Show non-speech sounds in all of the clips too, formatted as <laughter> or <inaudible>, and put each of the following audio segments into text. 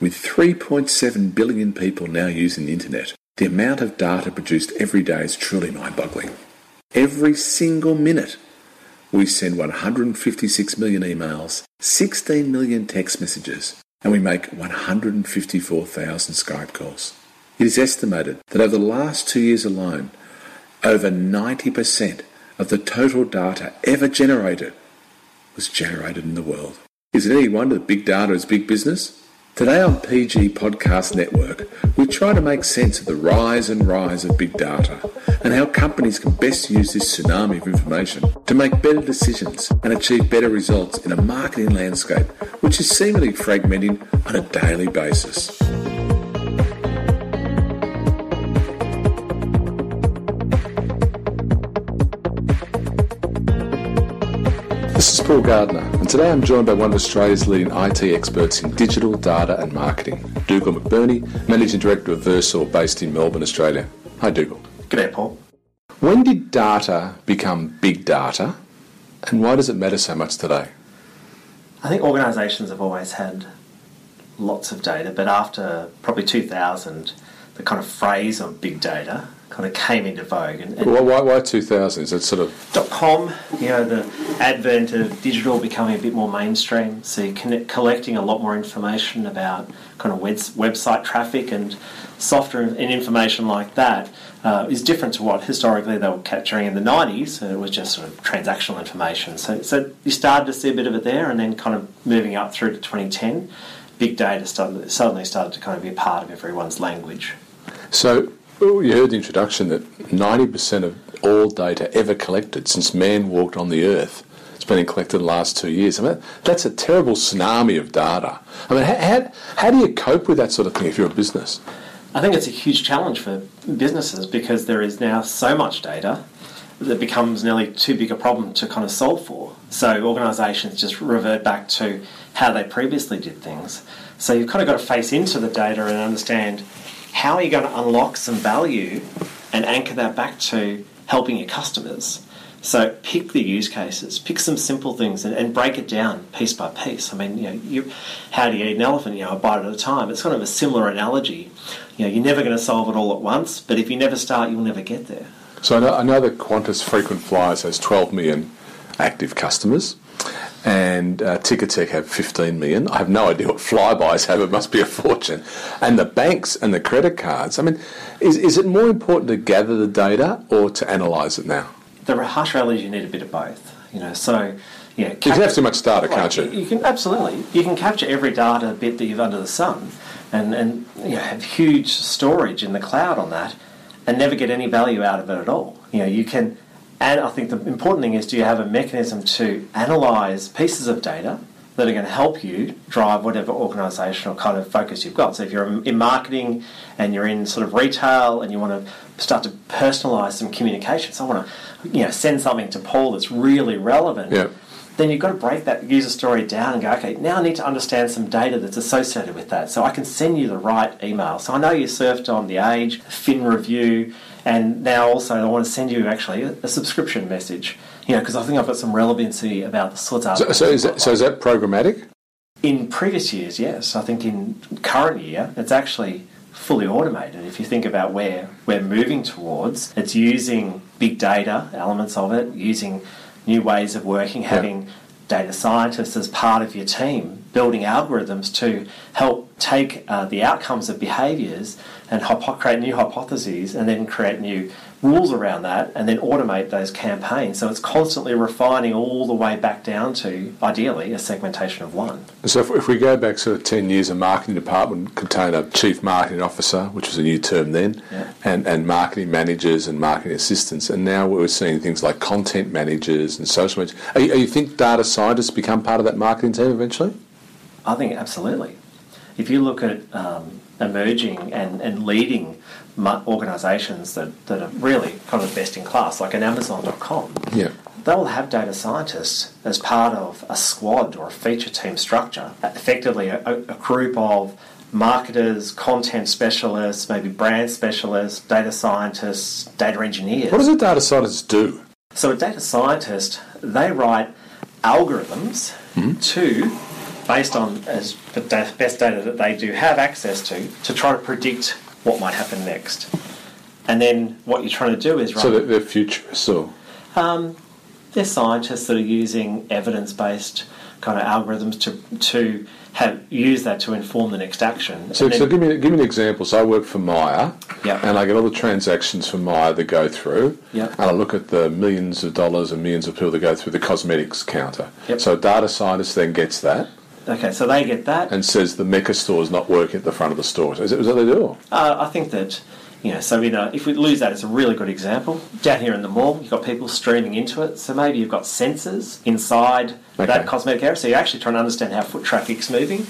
With 3.7 billion people now using the internet, the amount of data produced every day is truly mind boggling. Every single minute, we send 156 million emails, 16 million text messages, and we make 154,000 Skype calls. It is estimated that over the last two years alone, over 90% of the total data ever generated was generated in the world. Is it any wonder that big data is big business? Today on PG Podcast Network, we try to make sense of the rise and rise of big data and how companies can best use this tsunami of information to make better decisions and achieve better results in a marketing landscape which is seemingly fragmenting on a daily basis. This is Paul Gardner, and today I'm joined by one of Australia's leading IT experts in digital, data, and marketing, Dougal McBurney, Managing Director of Versor, based in Melbourne, Australia. Hi, Dougal. G'day, Paul. When did data become big data, and why does it matter so much today? I think organisations have always had lots of data, but after probably 2000, the kind of phrase of big data kind of came into vogue. And, and Why, why, why 2000? Is it sort of dot com, you know, the advent of digital becoming a bit more mainstream. So you're connect, collecting a lot more information about kind of webs, website traffic and software and information like that uh, is different to what historically they were capturing in the 90s. and It was just sort of transactional information. So, so you started to see a bit of it there, and then kind of moving up through to 2010, big data started, suddenly started to kind of be a part of everyone's language. So, oh, you heard the introduction that 90% of all data ever collected since man walked on the earth has been collected in the last two years. I mean, that's a terrible tsunami of data. I mean, how, how, how do you cope with that sort of thing if you're a business? I think it's a huge challenge for businesses because there is now so much data that becomes nearly too big a problem to kind of solve for. So organisations just revert back to how they previously did things. So you've kind of got to face into the data and understand how are you going to unlock some value and anchor that back to helping your customers. So pick the use cases, pick some simple things, and, and break it down piece by piece. I mean, you know, you, how do you eat an elephant? You know, a bite at a time. It's kind of a similar analogy. You know, you're never going to solve it all at once, but if you never start, you'll never get there. So I know, I know that Qantas Frequent Flyers has 12 million active customers, and uh, Ticketek have 15 million. I have no idea what Flybuys have. It must be a fortune. And the banks and the credit cards. I mean, is, is it more important to gather the data or to analyse it now? The harsh reality is you need a bit of both. You know, so yeah, You can have too much data, can't you? You can absolutely. You can capture every data bit that you've under the sun, and and you know, have huge storage in the cloud on that, and never get any value out of it at all. You know, you can. And I think the important thing is, do you have a mechanism to analyse pieces of data that are going to help you drive whatever organisational kind of focus you've got? So if you're in marketing and you're in sort of retail and you want to start to personalise some communications, I want to, you know, send something to Paul that's really relevant Yeah. then you've got to break that user story down and go, okay, now I need to understand some data that's associated with that. So I can send you the right email. So I know you surfed on The Age, Fin Review, and now also I want to send you actually a, a subscription message. You know, because I think I've got some relevancy about the sorts of So, so, is that, so is that programmatic? in previous years, yes. I think in current year, it's actually fully automated. If you think about where we're moving towards, it's using big data, elements of it, using new ways of working, having data scientists as part of your team, building algorithms to help take uh, the outcomes of behaviours and create new hypotheses and then create new rules around that and then automate those campaigns. So it's constantly refining all the way back down to, ideally, a segmentation of one. So if, if we go back sort of 10 years, a marketing department contained a chief marketing officer, which was a new term then, Yeah. and, and marketing managers and marketing assistants. And now we're seeing things like content managers and social managers. Are you, are you think data scientists become part of that marketing team eventually? I think absolutely. If you look at um, emerging and, and leading organisations that, that are really kind of best in class, like an Amazon.com, Yeah. they will have data scientists as part of a squad or a feature team structure, effectively a, a group of marketers, content specialists, maybe brand specialists, data scientists, data engineers. What does a data scientist do? So a data scientist, they write algorithms hmm? to based on as the best data that they do have access to, to try to predict what might happen next. And then what you're trying to do is run. So they're, futurists, or Um, they're scientists that are using evidence-based kind of algorithms to to have use that to inform the next action. so, And so give me give me an example. So I work for Myer, Yeah. and I get all the transactions for Myer that go through, Yeah. and I look at the millions of dollars and millions of people that go through the cosmetics counter. Yep. So a data scientist then gets that okay, so they get that. and says the Mecca store is not working at the front of the store. Is, that what they do? Uh, I think that, you know, so in a, if we lose that, it's a really good example. Down here in the mall, you've got people streaming into it. So maybe you've got sensors inside Okay. that cosmetic area. So you're actually trying to understand how foot traffic's moving.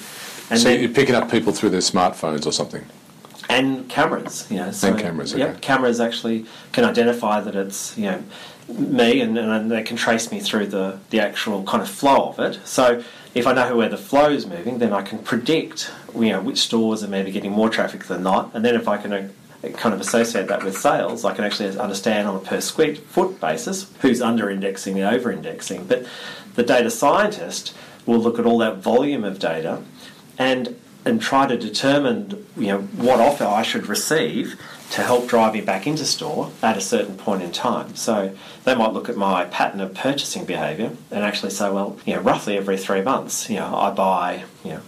And so then, you're picking up people through their smartphones or something. and cameras, you know. So, And cameras, okay. Yep, cameras actually can identify that it's, you know, me and, and they can trace me through the, the actual kind of flow of it. So if I know where the flow is moving, then I can predict, you know, which stores are maybe getting more traffic than not. And then if I can uh, kind of associate that with sales, I can actually understand on a per square foot basis who's under indexing and over indexing. But the data scientist will look at all that volume of data and and try to determine you know what offer I should receive to help drive me back into store at a certain point in time. So they might look at my pattern of purchasing behaviour and actually say, well, you know, roughly every three months, you know, I buy, you know,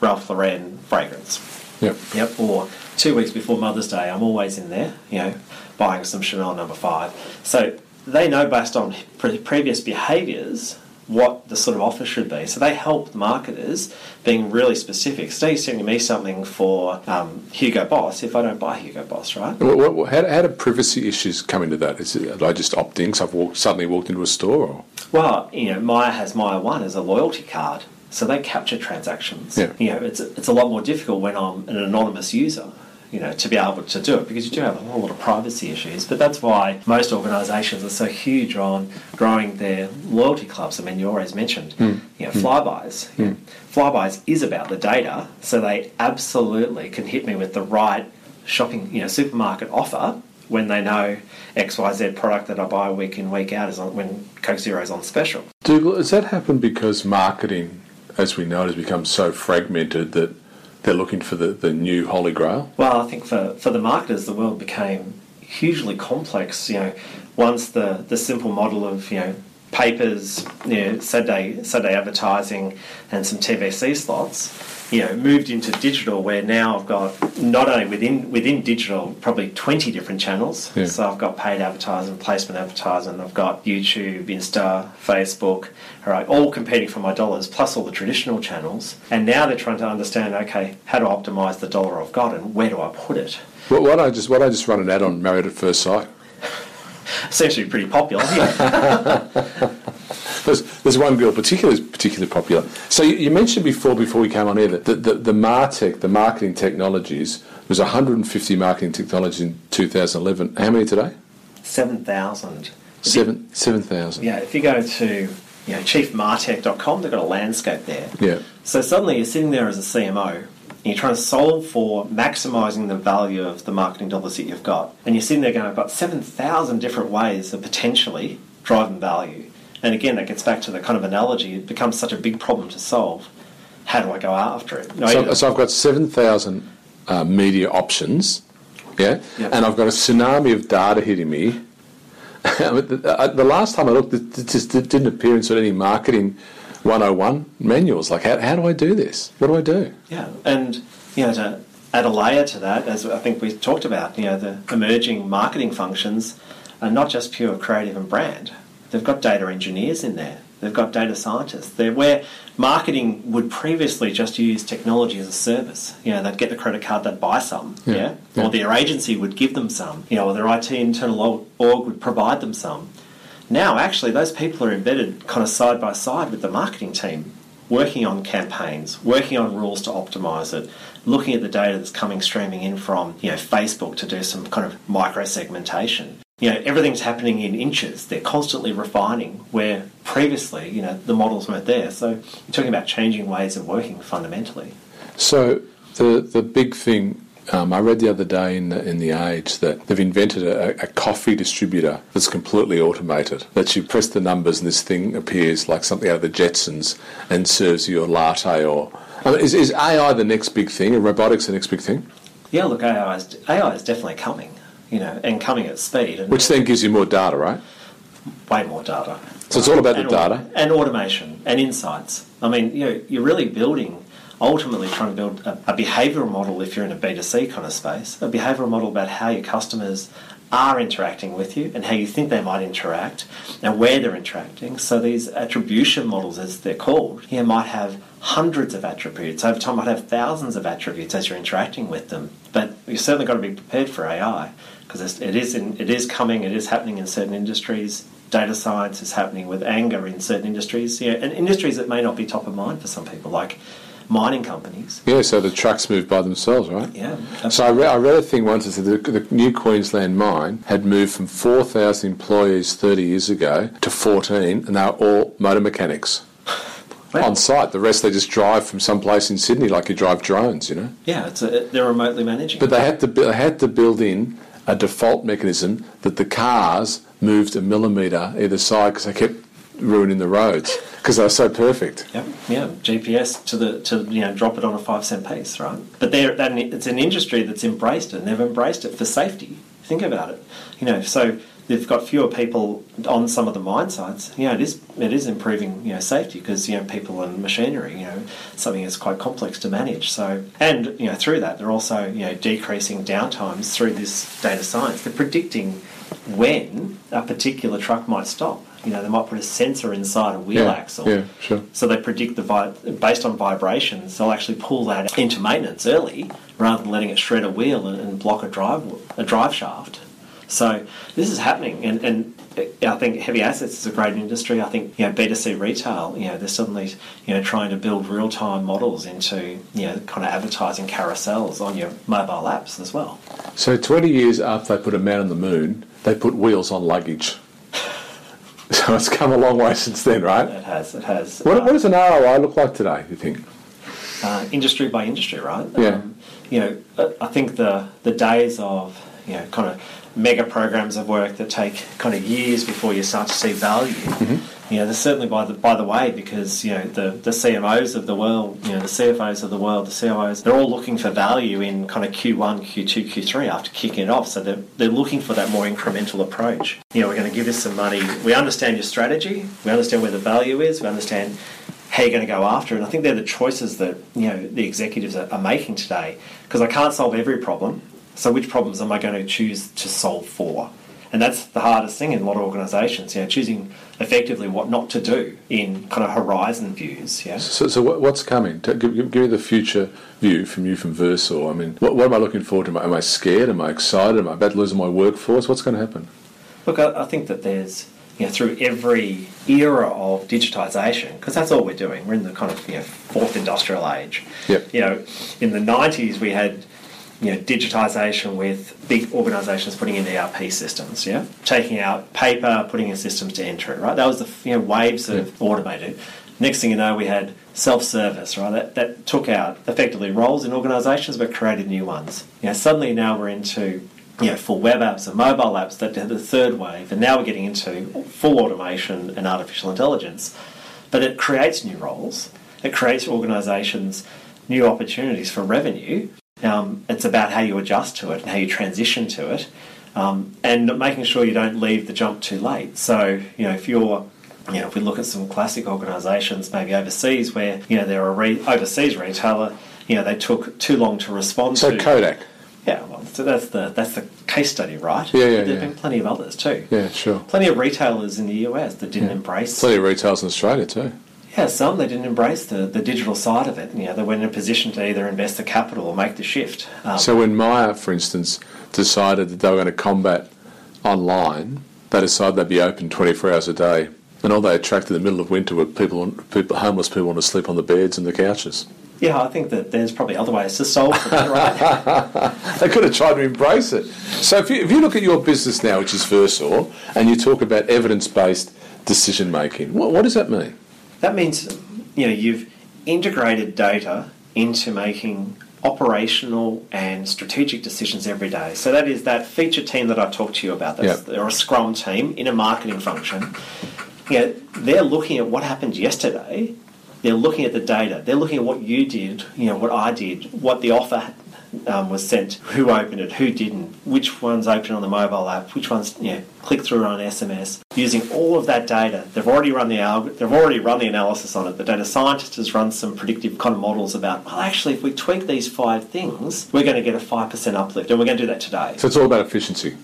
Ralph Lauren fragrance. Yep. Yep. Or two weeks before Mother's Day, I'm always in there, you know, buying some Chanel number five. So they know based on pre- previous behaviours what the sort of offer should be. So they help marketers being really specific. You're sending me something for um, Hugo Boss if I don't buy Hugo Boss, right? What, what- how, how do privacy issues come into that? Is it, I just opt in 'cause I've walked, suddenly walked into a store? Or? Well, you know, Myer has Myer One as a loyalty card, so they capture transactions. Yeah. You know, it's it's a lot more difficult when I'm an anonymous user. You know, to be able to do it because you do have a whole lot of privacy issues. But that's why most organisations are so huge on growing their loyalty clubs. I mean, you always mentioned, hmm. you know, flybuys. Know, flybuys is about the data, so they absolutely can hit me with the right shopping, you know, supermarket offer when they know XYZ product that I buy week in, week out is on when Coke Zero is on special. Dougal, has that happened because marketing, as we know it, has become so fragmented that they're looking for the, the new holy grail? Well, I think for, for the marketers, the world became hugely complex. You know, once the, the simple model of, you know, papers, you know, Saturday, Saturday advertising and some TVC slots, you know, moved into digital where now I've got not only within within digital, probably 20 different channels. Yeah. So I've got paid advertising, placement advertising, I've got YouTube, Insta, Facebook, all right, all competing for my dollars, plus all the traditional channels. And now they're trying to understand, okay, how to optimize the dollar I've got and where do I put it? Why why don't I just why don't I just run an ad on Married at First Sight? <laughs> Seems to be pretty popular. Yeah. <laughs> There's, there's one girl particularly particularly popular. So you, you mentioned before before we came on air that the, the, the MarTech, the marketing technologies, was 150 marketing technologies in 2011. How many today? 7,000. Seven seven thousand. Yeah, if you go to you know, chiefmartech.com, they've got a landscape there. Yeah. So suddenly you're sitting there as a CMO and you're trying to solve for maximising the value of the marketing dollars that you've got. And you're sitting there going, I've got 7,000 different ways of potentially driving value. And again, that gets back to the kind of analogy. It becomes such a big problem to solve. How do I go after it? No, So, so I've got 7,000 uh, media options, yeah? Yeah. And I've got a tsunami of data hitting me. <laughs> The, uh, last time I looked, it it just didn't appear in sort of any marketing 101 manuals. Like, how, how do I do this? What do I do? Yeah, and you know, to add a layer to that, as I think we talked about, you know, the emerging marketing functions are not just pure creative and brand. They've got data engineers in there. They've got data scientists. They're where marketing would previously just use technology as a service. You know, they'd get the credit card, they'd buy some, Yeah, yeah, yeah. or their agency would give them some. You know, or their IT internal org would provide them some. Now, actually, those people are embedded kind of side by side with the marketing team, working on campaigns, working on rules to optimize it, looking at the data that's coming streaming in from you know Facebook to do some kind of micro segmentation. You know, everything's happening in inches. They're constantly refining where previously, you know, the models weren't there. So you're talking about changing ways of working fundamentally. So the the big thing Um, I read the other day in the, in the Age that they've invented a, a coffee distributor that's completely automated. That you press the numbers and this thing appears like something out of the Jetsons and serves you a latte or. I mean, is, is AI the next big thing? Are robotics the next big thing? Yeah, look, AI is, AI is definitely coming, you know, and coming at speed. And Which then gives you more data, right? way more data. So it's all about the data. and automation and insights. I mean, you know, you're really building, ultimately trying to build a, a behavioural model if you're in a B2C kind of space, a behavioural model about how your customers are interacting with you and how you think they might interact and where they're interacting. So these attribution models, as they're called, here might have hundreds of attributes. Over time, might have thousands of attributes as you're interacting with them. But you've certainly got to be prepared for AI because it is in, it is coming. It is happening in certain industries. Data science is happening with anger in certain industries. Yeah, and industries that may not be top of mind for some people, like mining companies. Yeah, so the trucks move by themselves, right? Yeah, So I, re- I read a thing once that said the, the new Queensland mine had moved from 4,000 employees 30 years ago to 14, and they were all motor mechanics <laughs> Wow. on site. The rest they just drive from some place in Sydney, like you drive drones, you know. yeah, it's a, they're remotely managing. But they had to they had to build in a default mechanism that the cars moved a millimetre either side because they kept ruining the roads because they're so perfect. Yep. Yeah. GPS to the to you know drop it on a five cent piece, right? But they're that it's an industry that's embraced it. and They've embraced it for safety. Think about it. You know, so they've got fewer people on some of the mine sites. You know, it is it is improving you know safety because you know people and machinery. You know, something that's quite complex to manage. So and you know through that they're also you know decreasing downtimes through this data science. They're predicting when a particular truck might stop. You know, they might put a sensor inside a wheel Yeah, axle. yeah, sure. So they predict the vi- based on vibrations, they'll actually pull that into maintenance early rather than letting it shred a wheel and, and block a drive a drive shaft. So this is happening, and, and I think heavy assets is a great industry. I think you know B two C retail, you know, they're suddenly you know trying to build real time models into you know kind of advertising carousels on your mobile apps as well. So 20 years after they put a man on the moon, they put wheels on luggage. <laughs> So it's come a long way since then, right? It has, it has. What, uh, what does an ROI look like today, you think? uh, industry by industry, right? Yeah. Um, you know, I- I think the the days of you know kind of mega programs of work that take kind of years before you start to see value. Mm-hmm. You know, certainly by the by the way because you know the the CMOs of the world, you know, the CFOs of the world, the COOs, they're all looking for value in kind of Q1, Q2, Q3 after kicking it off. So they're they're looking for that more incremental approach. You know, we're going to give this some money. We understand your strategy. We understand where the value is. We understand how you're going to go after. it. And I think they're the choices that you know the executives are, are making today. Because I can't solve every problem, so which problems am I going to choose to solve for? And that's the hardest thing in a lot of organisations. You know, choosing effectively what not to do in kind of horizon views. Yeah. So, so what's coming? Give, give, give me the future view from you from Versor. I mean, what, what am I looking forward to? Am I, am I scared? Am I excited? Am I about to lose my workforce? What's going to happen? Look, I, I think that there's, you know, through every era of digitisation, because that's all we're doing. We're in the kind of you know fourth industrial age. Yep. You know, in the '90s we had, you know, digitisation with big organisations putting in ERP systems. Yeah, taking out paper, putting in systems to enter it. Right. That was the you know waves that have automated. Next thing you know, we had self-service. Right. That that took out effectively roles in organisations, but created new ones. You know, suddenly now we're into you know, for web apps and mobile apps that the third wave, and now we're getting into full automation and artificial intelligence. But it creates new roles. It creates organisations new opportunities for revenue. Um, it's about how you adjust to it and how you transition to it, um, and making sure you don't leave the jump too late. So, you know, if you're you know, if we look at some classic organisations, maybe overseas, where you know they're a re- overseas retailer, you know, they took too long to respond to So to. Kodak. Yeah, well, so that's the that's the case study, right? Yeah, yeah, There've yeah. been plenty of others too. Yeah, sure. Plenty of retailers in the US that didn't Yeah. embrace. Plenty of retailers in Australia too. Yeah, some they didn't embrace the, the digital side of it. You know, they weren't in a position to either invest the capital or make the shift. Um, So when Myer, for instance, decided that they were going to combat online, they decided they'd be open 24 hours a day. And all they attracted in the middle of winter were people, people homeless people want to sleep on the beds and the couches. yeah, I think that there's probably other ways to solve for that, right? <laughs> They could have tried to embrace it. So if you, if you look at your business now, which is Versor, and you talk about evidence-based decision making, what, what does that mean? That means you know you've integrated data into making operational and strategic decisions every day. So that is that feature team that I talked to you about. That's, Yep. They're a scrum team in a marketing function. You know, they're looking at what happened yesterday. They're looking at the data. They're looking at what you did, you know, what I did, what the offer um, was sent, who opened it, who didn't, which ones opened on the mobile app, which ones you know, click through on SMS. Using all of that data, they've already run the alg- they've already run the analysis on it. The data scientist has run some predictive kind of models about, well, actually, if we tweak these five things, we're going to get a five percent uplift, and we're going to do that today. So it's all about efficiency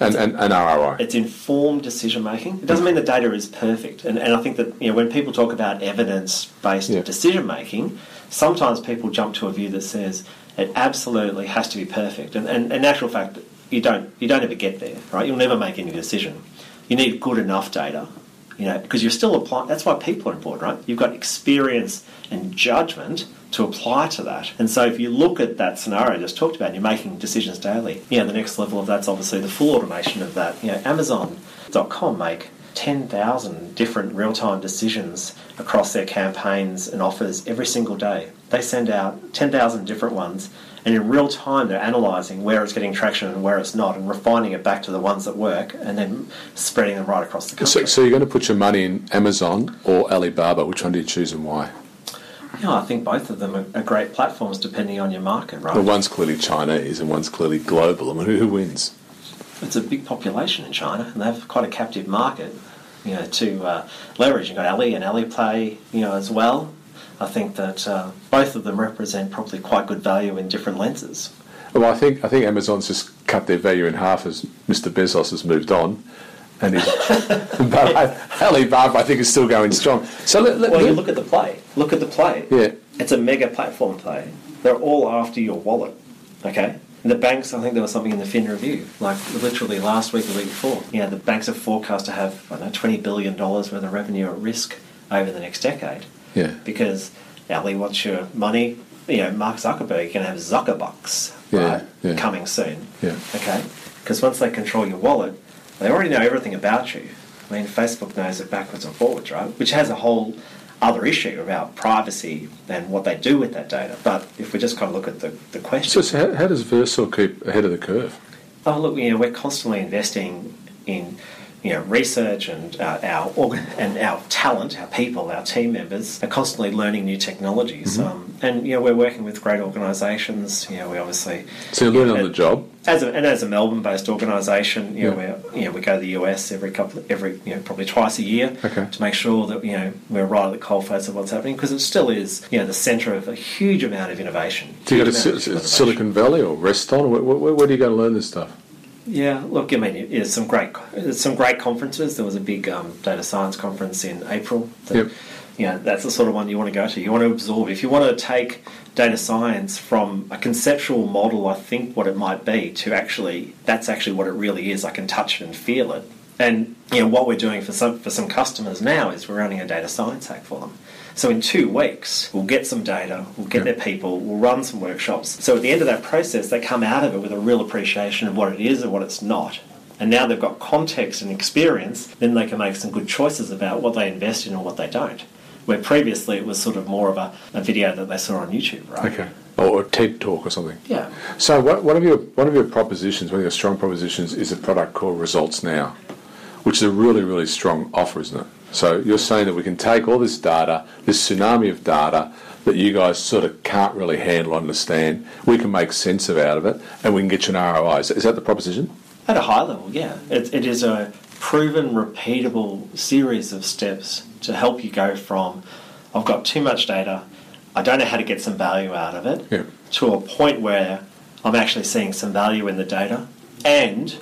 and, and, and ROI. It's informed decision making. It doesn't mean the data is perfect. And, and I think that you know, when people talk about evidence based Yeah. decision making, sometimes people jump to a view that says it absolutely has to be perfect. And, and, in actual fact, you don't, you don't ever get there, right? You'll never make any decision. You need good enough data, you know, because you're still applying. That's why people are important, right? You've got experience and judgment to apply to that. And so if you look at that scenario I just talked about, and you're making decisions daily, yeah, the next level of that's obviously the full automation of that. You know, Amazon.com make 10,000 different real-time decisions across their campaigns and offers every single day. They send out 10,000 different ones and in real time they're analysing where it's getting traction and where it's not and refining it back to the ones that work and then spreading them right across the country. So, so you're going to put your money in Amazon or Alibaba. Which one do you choose and why? Yeah, I think both of them are, great platforms depending on your market, right? Well, one's clearly Chinese and one's clearly global. I mean, who, who wins? It's a big population in China, and they have quite a captive market, you know, to uh, leverage. You've got Ali and Alipay, you know, as well. I think that uh, both of them represent probably quite good value in different lenses. Well, I think I think Amazon's just cut their value in half as Mr. Bezos has moved on, and he's, <laughs> but I, Alibaba I think is still going strong. So let, let, Well, you look at the play. Look at the play. yeah, It's a mega platform play. They're all after your wallet, okay? And the banks, I think there was something in the Fin review, like literally last week, the week before. You know, the banks are forecast to have, I don't know, $20 billion worth of revenue at risk over the next decade. Yeah, because Ali wants your money. You know, Mark Zuckerberg can have Zuckerbucks Yeah, right, yeah. coming soon. Yeah. Okay, because once they control your wallet, they already know everything about you. I mean, Facebook knows it backwards and forwards, right? Which has a whole other issue about privacy and what they do with that data. But if we just kind of look at the, the question, So, so how, how does Versor keep ahead of the curve? Oh, look, you know, we're constantly investing in, you know, research and uh, our org- and our talent, our people, our team members are constantly learning new technologies. Um, and you know, we're working with great organisations. You know, we obviously So you learn on the job. as a, and as a Melbourne-based organisation, you know, Yeah. we you know we go to the US every couple every you know probably twice a year Okay. to make sure that you know we're right at the coalface of what's happening because it still is you know the centre of a huge amount of innovation. Do you go to Huge Si- amount of Si- innovation. Silicon Valley or Reston? Where, where, where do you go to learn this stuff? Yeah, look, I mean, it- it's some great, it's some great conferences. There was a big um, data science conference in April. That, Yep. You know, that's the sort of one you want to go to. You want to absorb. If you want to take data science from a conceptual model, I think what it might be to actually, that's actually what it really is. I can touch it and feel it. And you know, what we're doing for some for some customers now is we're running a data science hack for them. So in two weeks, we'll get some data, we'll get Yeah. their people, we'll run some workshops. So at the end of that process, they come out of it with a real appreciation of what it is and what it's not. And now they've got context and experience, then they can make some good choices about what they invest in and what they don't. Where previously it was sort of more of a, a video that they saw on YouTube, right? Okay. Or a TED talk or something. Yeah. So what, one of your one of your propositions, one of your strong propositions, is a product called Results Now, which is a really really strong offer, isn't it? So you're saying that we can take all this data, this tsunami of data that you guys sort of can't really handle, understand. We can make sense of out of it, and we can get you an ROI. Is that the proposition? At a high level, yeah. It, it is a proven, repeatable series of steps to help you go from I've got too much data, I don't know how to get some value out of it, Yeah. to a point where I'm actually seeing some value in the data, and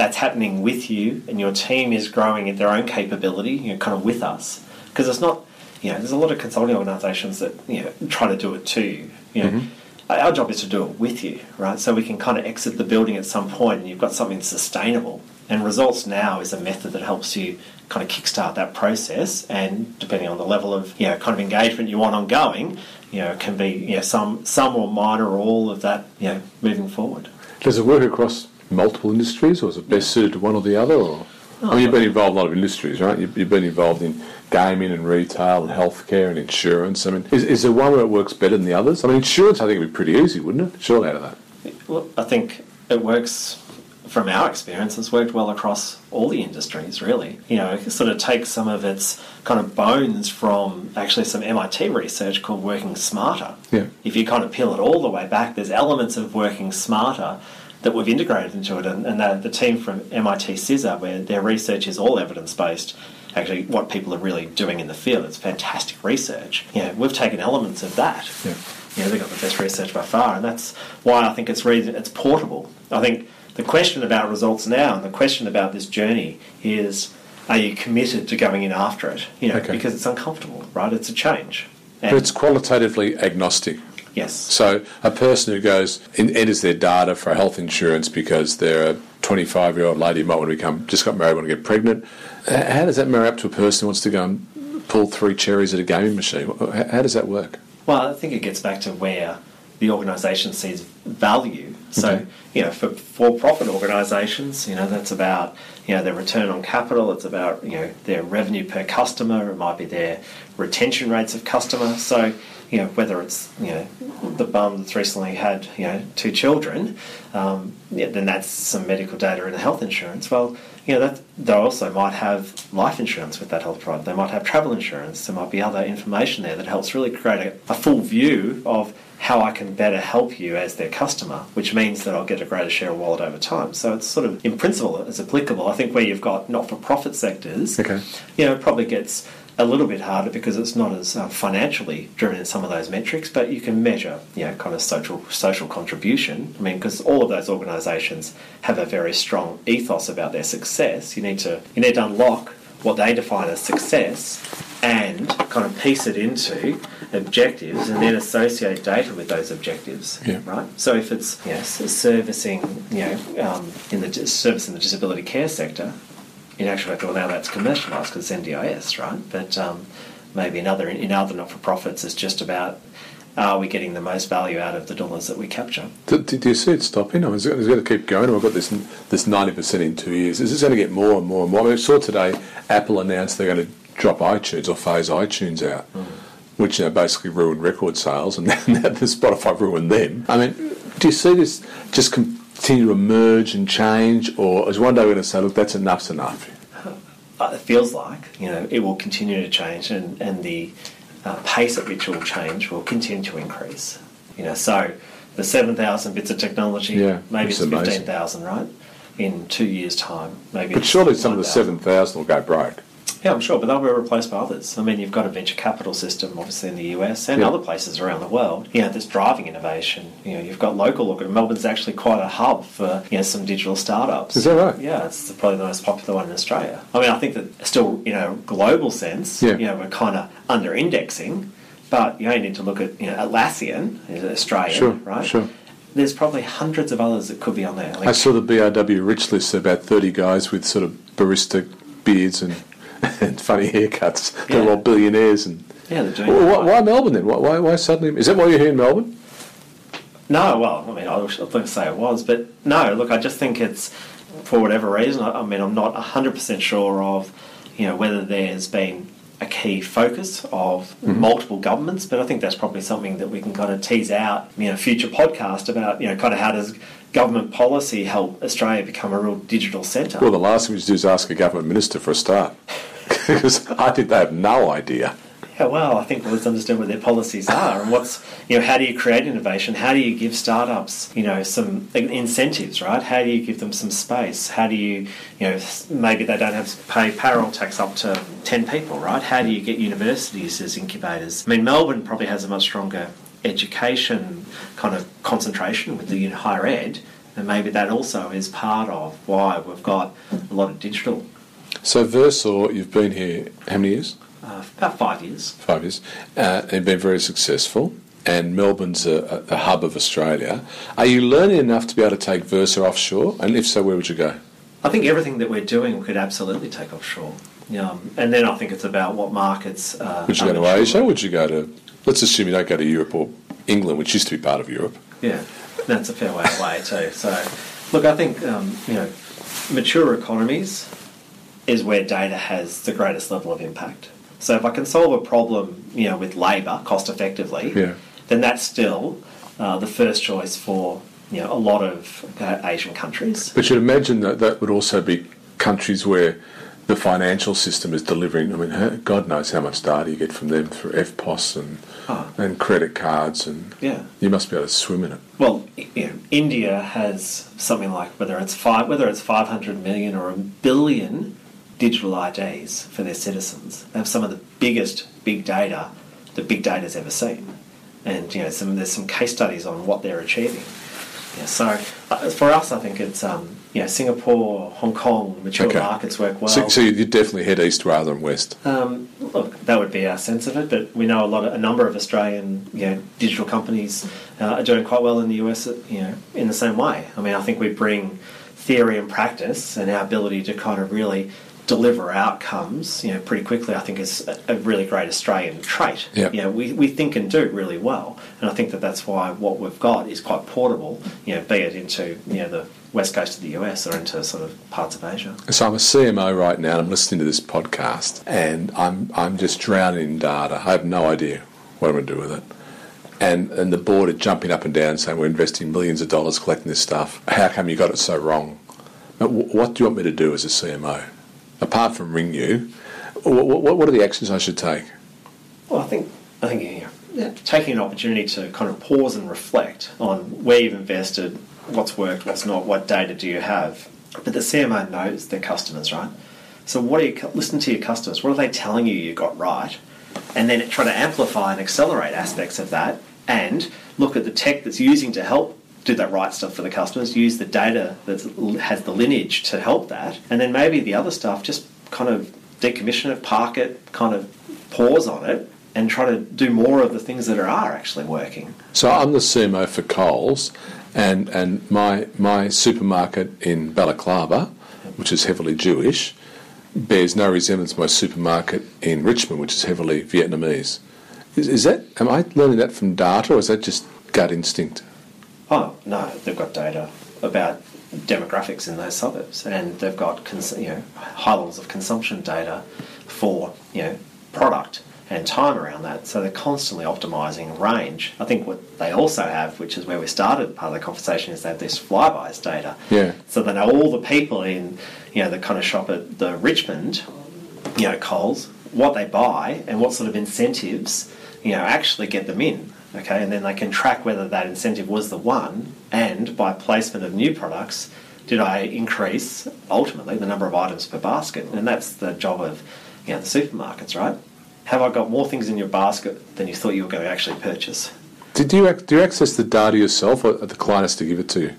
that's happening with you, and your team is growing at their own capability, you know, kind of with us. Because it's not, you know, there's a lot of consulting organisations that you know try to do it to you. You know, mm-hmm. our job is to do it with you, right? So we can kind of exit the building at some point, and you've got something sustainable. And results now is a method that helps you kind of kickstart that process, and depending on the level of you know kind of engagement you want ongoing, you know, it can be you know some some or minor or all of that, you know, moving forward. Does it work across multiple industries, or is it best suited to one or the other? Or oh, I mean, you've been involved in a lot of industries, right? You've, you've been involved in gaming and retail and healthcare and insurance. I mean, is, is there one where it works better than the others? I mean, insurance, I think, would be pretty easy, wouldn't it? Surely out of that. Well, I think it works from our experience. It's worked well across all the industries, really. You know, it sort of takes some of its kind of bones from actually some MIT research called Working Smarter. Yeah. If you kind of peel it all the way back, there's elements of Working Smarter that we've integrated into it, and, and the, the team from MIT CISR, where their research is all evidence based, actually what people are really doing in the field. It's fantastic research. You know, we've taken elements of that. Yeah. You know, they've got the best research by far, and that's why I think it's reason it's portable. I think the question about results now and the question about this journey is are you committed to going in after it? You know, Okay. because it's uncomfortable, right? It's a change. But it's qualitatively agnostic. Yes. So a person who goes and enters their data for health insurance because they're a 25 year old lady who might want to become just got married, want to get pregnant. How does that marry up to a person who wants to go and pull three cherries at a gaming machine? How how does that work? Well, I think it gets back to where the organisation sees value. So, Okay. you know, for for-profit organisations, you know, that's about you know their return on capital. It's about you know their revenue per customer. It might be their retention rates of customer. So, you know, whether it's you know the bum that's recently had you know two children, um, yeah, then that's some medical data in the health insurance. Well, you know, that they also might have life insurance with that health product. They might have travel insurance. There might be other information there that helps really create a, a full view of how I can better help you as their customer, which means that I'll get a greater share of wallet over time. So it's sort of, in principle, it's applicable. I think where you've got not-for-profit sectors, Okay. you know, it probably gets a little bit harder because it's not as uh, financially driven in some of those metrics, but you can measure, you know, kind of social social contribution. I mean, because all of those organisations have a very strong ethos about their success. You need to you need to unlock what they define as success and kind of piece it into objectives and then associate data with those objectives Yeah. right so if it's you know, servicing you know um, in the service in the disability care sector in actual fact, well, now that's commercialised because it's NDIS, right? But um, maybe in other in other not-for-profits, it's just about are we getting the most value out of the dollars that we capture? Do, do do you see it stopping? I mean, is it going to keep going? Or I've got this this ninety percent in two years. Is this going to get more and more and more? I, mean, I saw today Apple announced they're going to drop iTunes or phase iTunes out, which you know, basically ruined record sales, and <laughs> now the Spotify ruined them. I mean, do you see this just continue to emerge and change, or is one day we're going to say, look, that's enough's enough? It feels like you know it will continue to change, and and the uh, pace at which it will change will continue to increase. You know, so the seven thousand bits of technology, Yeah, maybe it's it's fifteen thousand, right? In two years' time, maybe. But surely some of the seven thousand will go broke. Yeah, I'm sure, but they'll be replaced by others. I mean, you've got a venture capital system, obviously in the US and Yeah. other places around the world. You know, that's driving innovation. You know, you've got local. organ- Melbourne's actually quite a hub for you know some digital startups. Is that right? Yeah, it's probably the most popular one in Australia. I mean, I think that still, you know, global sense, Yeah. you know, we're kind of under indexing, but you only need to look at you know Atlassian, is Australian, Sure, right? sure. There's probably hundreds of others that could be on there. Like, I saw the BRW rich list about 30 guys with sort of barista beards and, and <laughs> funny haircuts. They're all billionaires. And yeah, they're doing. Well, why, why Melbourne then? Why, why, why suddenly? Is that why you're here in Melbourne? No, well, I mean, I was going to say it was, but no. Look, I just think it's for whatever reason. I, I mean, I'm not 100 percent sure of, you know, whether there's been a key focus of mm-hmm. multiple governments, but I think that's probably something that we can kind of tease out, you know, future podcast about, you know, kind of how does government policy help Australia become a real digital centre. Well, the last thing we should do is ask a government minister for a start. <laughs> Because I think they have no idea. Yeah, well, I think let's understand what their policies are and what's, you know, how do you create innovation? How do you give startups, you know, some incentives, right? How do you give them some space? How do you, you know, maybe they don't have to pay payroll tax up to 10 people, right? How do you get universities as incubators? I mean, Melbourne probably has a much stronger education kind of concentration with the higher ed, and maybe that also is part of why we've got a lot of digital. So, Versor, you've been here how many years? Uh, about five years. Five years. Uh, and been very successful. And Melbourne's a, a, hub of Australia. Are you learning enough to be able to take Versor offshore? And if so, where would you go? I think everything that we're doing we could absolutely take offshore. Um, and then I think it's about what markets. Uh, Would you go to. Asia? Would you go to, let's assume you don't go to Europe or England, which used to be part of Europe. Yeah, that's a fair way away too. So, look, I think um, you know, mature economies is where data has the greatest level of impact. So if I can solve a problem, you know, with labour cost effectively, Yeah. then that's still uh, the first choice for you know a lot of uh, Asian countries. But you'd imagine that that would also be countries where the financial system is delivering. I mean, God knows how much data you get from them through EFTPOS and Ah. and credit cards, and Yeah. you must be able to swim in it. Well, you know, India has something like whether it's five, whether it's five hundred million or a billion digital IDs for their citizens. They have some of the biggest big data that big data's ever seen, and you know, some there's some case studies on what they're achieving. Yeah, so uh, for us, I think it's um, you know Singapore, Hong Kong, mature Okay. markets work well. So, so you definitely head east rather than west. Um, look, that would be our sense of it, but we know a lot of a number of Australian you know, digital companies uh, are doing quite well in the US. You know, in the same way. I mean, I think we bring theory and practice, and our ability to kind of really deliver outcomes, you know, pretty quickly. I think is a, a really great Australian trait. Yep. You know, we, we think and do really well, and I think that that's why what we've got is quite portable. You know, be it into you know the west coast of the US or into sort of parts of Asia. So I'm a CMO right now, and I'm listening to this podcast, and I'm I'm just drowning in data. I have no idea what I'm going to do with it. And and the board are jumping up and down saying we're investing millions of dollars collecting this stuff. How come you got it so wrong? What do you want me to do as a CMO? Apart from ring you, what, what, what are the actions I should take? Well, I think I think yeah, taking an opportunity to kind of pause and reflect on where you've invested, what's worked, what's not, what data do you have. But the CMO knows their customers, right? So what are you listen to your customers? What are they telling you you got right? And then try to amplify and accelerate aspects of that, and look at the tech that's using to help do that right stuff for the customers. Use the data that has the lineage to help that, and then maybe the other stuff just kind of decommission it, park it, kind of pause on it, and try to do more of the things that are, actually working. So I'm the CMO for Coles, and and my my supermarket in Balaclava, which is heavily Jewish, bears no resemblance to my supermarket in Richmond, which is heavily Vietnamese. Is, is that am I learning that from data, or is that just gut instinct? Oh no, they've got data about demographics in those suburbs, and they've got cons- you know high levels of consumption data for you know product and time around that. So they're constantly optimizing range. I think what they also have, which is where we started part of the conversation, is they have this flybuys data. Yeah. So they know all the people in you know that kind of shop at the Richmond, you know Coles, what they buy and what sort of incentives you know actually get them in. Okay, and then they can track whether that incentive was the one, and by placement of new products, did I increase ultimately the number of items per basket? And that's the job of you know the supermarkets, right? Have I got more things in your basket than you thought you were going to actually purchase? Did you do you access the data yourself, or the client has to give it to you?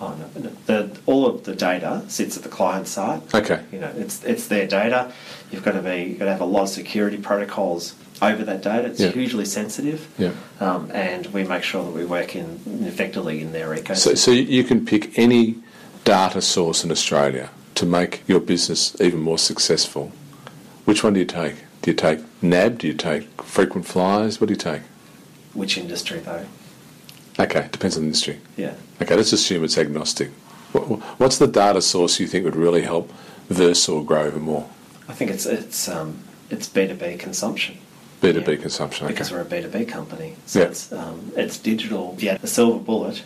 Oh, no, no. The, all of the data sits at the client side. Okay. You know, it's it's their data. You've got to be you've got to have a lot of security protocols over that data. It's Yeah. hugely sensitive. Yeah. Um, and we make sure that we work in effectively in their ecosystem. So, so you can pick any data source in Australia to make your business even more successful. Which one do you take? Do you take NAB? Do you take frequent flyers? What do you take? Which industry though? Okay, depends on the industry. Yeah. Okay, let's assume it's agnostic. What's the data source you think would really help Versor grow even more? I think it's it's um, it's B two B consumption. B2B Yeah. consumption. Okay. because we're a B two B company. So Yeah. it's um, it's digital. Had a silver bullet,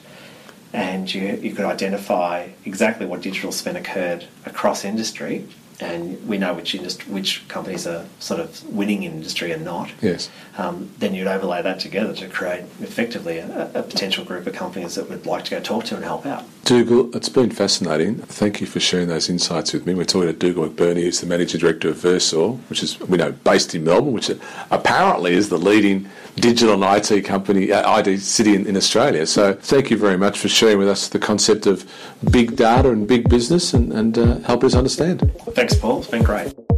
and you you could identify exactly what digital spend occurred across industry, and we know which industry, which companies are sort of winning in industry and not. Yes. Um, then you'd overlay that together to create effectively a, a potential group of companies that would like to go talk to and help out. Dougal, it's been fascinating. Thank you for sharing those insights with me. We're talking to Dougal McBurney, who's the managing director of Versor, which is we know based in Melbourne, which apparently is the leading digital and IT company, uh, IT city in, in Australia. So thank you very much for sharing with us the concept of big data and big business and, and uh, helping us understand. Thanks, Paul. It's been great.